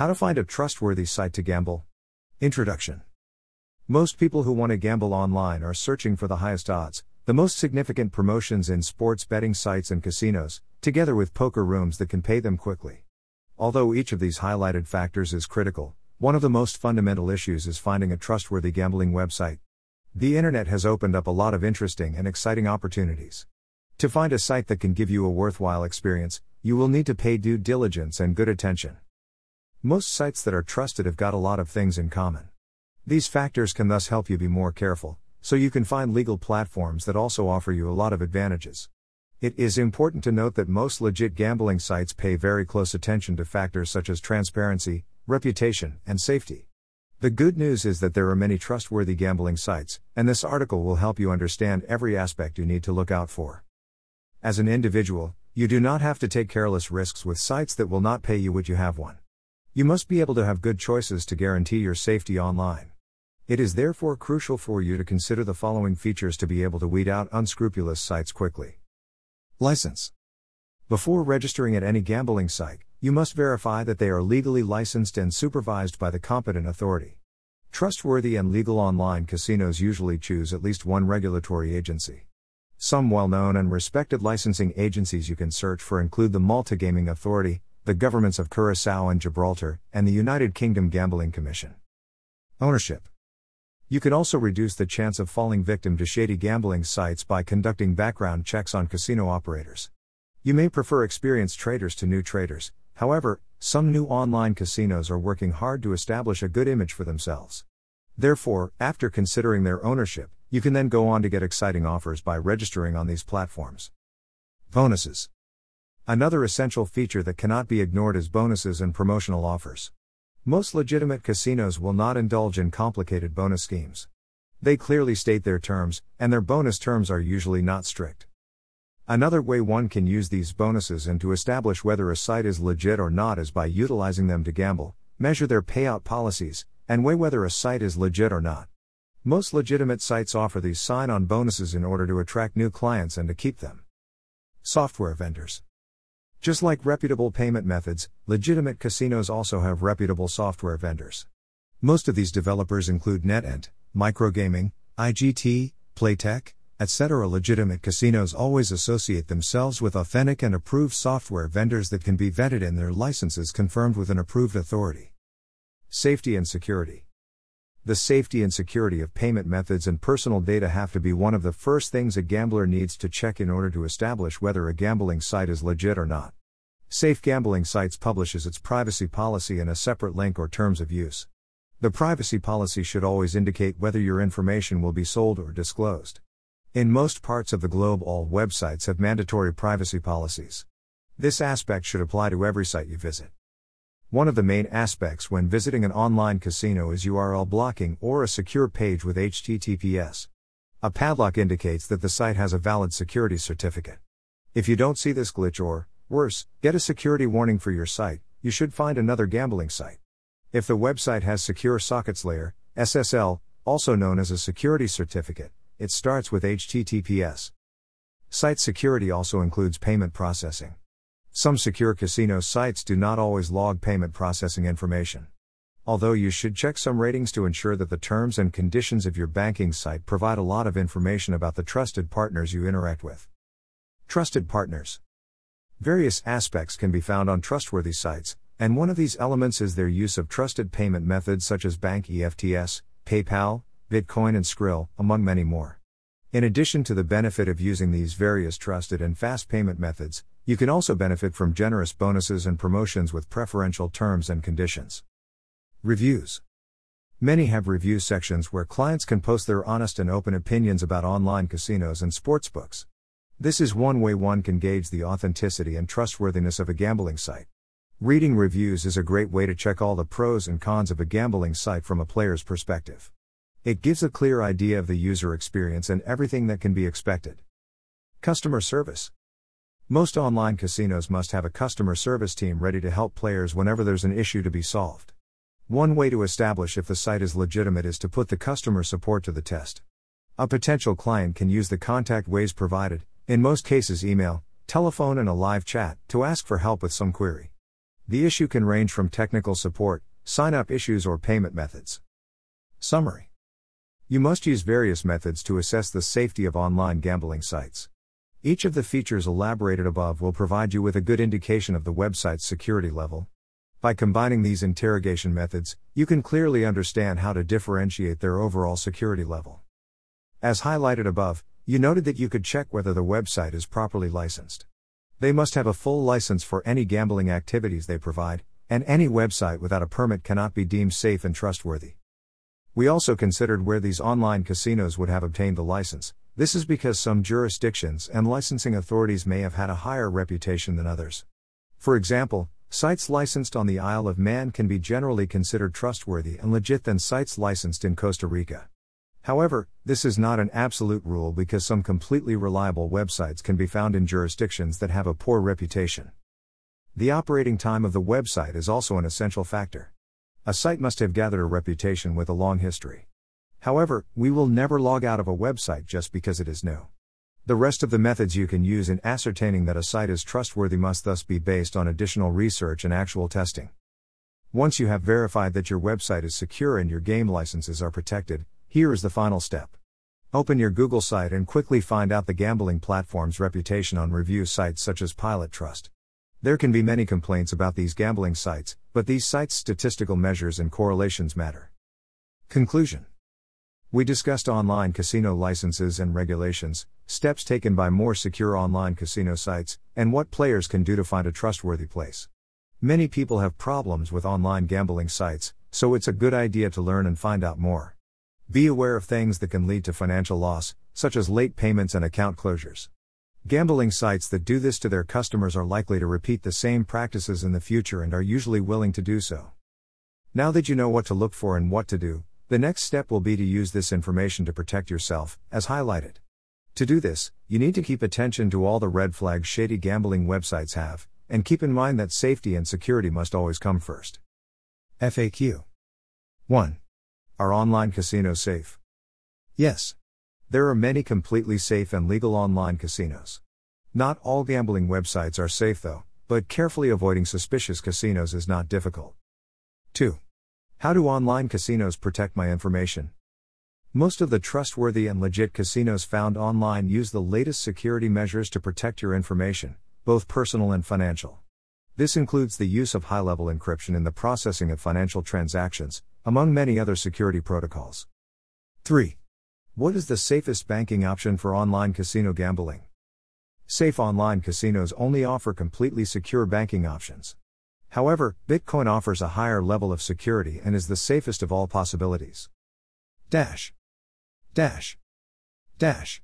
How to find a trustworthy site to gamble. Introduction Most people who want to gamble online are searching for the highest odds, the most significant promotions in sports betting sites and casinos, together with poker rooms that can pay them quickly. Although each of these highlighted factors is critical, one of the most fundamental issues is finding a trustworthy gambling website. The internet has opened up a lot of interesting and exciting opportunities. To find a site that can give you a worthwhile experience, you will need to pay due diligence and good attention. Most sites that are trusted have got a lot of things in common. These factors can thus help you be more careful, so you can find legal platforms that also offer you a lot of advantages. It is important to note that most legit gambling sites pay very close attention to factors such as transparency, reputation, and safety. The good news is that there are many trustworthy gambling sites, and this article will help you understand every aspect you need to look out for. As an individual, you do not have to take careless risks with sites that will not pay you what you have won. You must be able to have good choices to guarantee your safety online. It is therefore crucial for you to consider the following features to be able to weed out unscrupulous sites quickly. License. Before registering at any gambling site, you must verify that they are legally licensed and supervised by the competent authority. Trustworthy and legal online casinos usually choose at least one regulatory agency. Some well known and respected licensing agencies you can search for include the Malta Gaming Authority, the governments of Curacao and Gibraltar, and the United Kingdom Gambling Commission. Ownership. You can also reduce the chance of falling victim to shady gambling sites by conducting background checks on casino operators. You may prefer experienced traders to new traders, however, some new online casinos are working hard to establish a good image for themselves. Therefore, after considering their ownership, you can then go on to get exciting offers by registering on these platforms. Bonuses. Another essential feature that cannot be ignored is bonuses and promotional offers. Most legitimate casinos will not indulge in complicated bonus schemes. They clearly state their terms, and their bonus terms are usually not strict. Another way one can use these bonuses and to establish whether a site is legit or not is by utilizing them to gamble, measure their payout policies, and weigh whether a site is legit or not. Most legitimate sites offer these sign on bonuses in order to attract new clients and to keep them. Software vendors. Just like reputable payment methods, legitimate casinos also have reputable software vendors. Most of these developers include NetEnt, Microgaming, IGT, Playtech, etc. Legitimate casinos always associate themselves with authentic and approved software vendors that can be vetted and their licenses confirmed with an approved authority. Safety and security. The safety and security of payment methods and personal data have to be one of the first things a gambler needs to check in order to establish whether a gambling site is legit or not. Safe Gambling Sites publishes its privacy policy in a separate link or terms of use. The privacy policy should always indicate whether your information will be sold or disclosed. In most parts of the globe, all websites have mandatory privacy policies. This aspect should apply to every site you visit. One of the main aspects when visiting an online casino is URL blocking or a secure page with HTTPS. A padlock indicates that the site has a valid security certificate. If you don't see this glitch or, worse, get a security warning for your site, you should find another gambling site. If the website has Secure Sockets Layer, SSL, also known as a security certificate, it starts with HTTPS. Site security also includes payment processing. Some secure casino sites do not always log payment processing information. Although you should check some ratings to ensure that the terms and conditions of your banking site provide a lot of information about the trusted partners you interact with. Trusted partners. Various aspects can be found on trustworthy sites, and one of these elements is their use of trusted payment methods such as bank EFTS, PayPal, Bitcoin, and Skrill, among many more. In addition to the benefit of using these various trusted and fast payment methods, you can also benefit from generous bonuses and promotions with preferential terms and conditions. Reviews Many have review sections where clients can post their honest and open opinions about online casinos and sportsbooks. This is one way one can gauge the authenticity and trustworthiness of a gambling site. Reading reviews is a great way to check all the pros and cons of a gambling site from a player's perspective. It gives a clear idea of the user experience and everything that can be expected. Customer service. Most online casinos must have a customer service team ready to help players whenever there's an issue to be solved. One way to establish if the site is legitimate is to put the customer support to the test. A potential client can use the contact ways provided, in most cases email, telephone, and a live chat, to ask for help with some query. The issue can range from technical support, sign up issues, or payment methods. Summary You must use various methods to assess the safety of online gambling sites. Each of the features elaborated above will provide you with a good indication of the website's security level. By combining these interrogation methods, you can clearly understand how to differentiate their overall security level. As highlighted above, you noted that you could check whether the website is properly licensed. They must have a full license for any gambling activities they provide, and any website without a permit cannot be deemed safe and trustworthy. We also considered where these online casinos would have obtained the license. This is because some jurisdictions and licensing authorities may have had a higher reputation than others. For example, sites licensed on the Isle of Man can be generally considered trustworthy and legit than sites licensed in Costa Rica. However, this is not an absolute rule because some completely reliable websites can be found in jurisdictions that have a poor reputation. The operating time of the website is also an essential factor. A site must have gathered a reputation with a long history. However, we will never log out of a website just because it is new. The rest of the methods you can use in ascertaining that a site is trustworthy must thus be based on additional research and actual testing. Once you have verified that your website is secure and your game licenses are protected, here is the final step. Open your Google site and quickly find out the gambling platform's reputation on review sites such as Pilot Trust. There can be many complaints about these gambling sites, but these sites' statistical measures and correlations matter. Conclusion We discussed online casino licenses and regulations, steps taken by more secure online casino sites, and what players can do to find a trustworthy place. Many people have problems with online gambling sites, so it's a good idea to learn and find out more. Be aware of things that can lead to financial loss, such as late payments and account closures. Gambling sites that do this to their customers are likely to repeat the same practices in the future and are usually willing to do so. Now that you know what to look for and what to do, the next step will be to use this information to protect yourself, as highlighted. To do this, you need to keep attention to all the red flags shady gambling websites have, and keep in mind that safety and security must always come first. FAQ 1. Are online casinos safe? Yes. There are many completely safe and legal online casinos. Not all gambling websites are safe though, but carefully avoiding suspicious casinos is not difficult. 2. How do online casinos protect my information? Most of the trustworthy and legit casinos found online use the latest security measures to protect your information, both personal and financial. This includes the use of high level encryption in the processing of financial transactions, among many other security protocols. 3. What is the safest banking option for online casino gambling? Safe online casinos only offer completely secure banking options. However, Bitcoin offers a higher level of security and is the safest of all possibilities. Dash. Dash. Dash.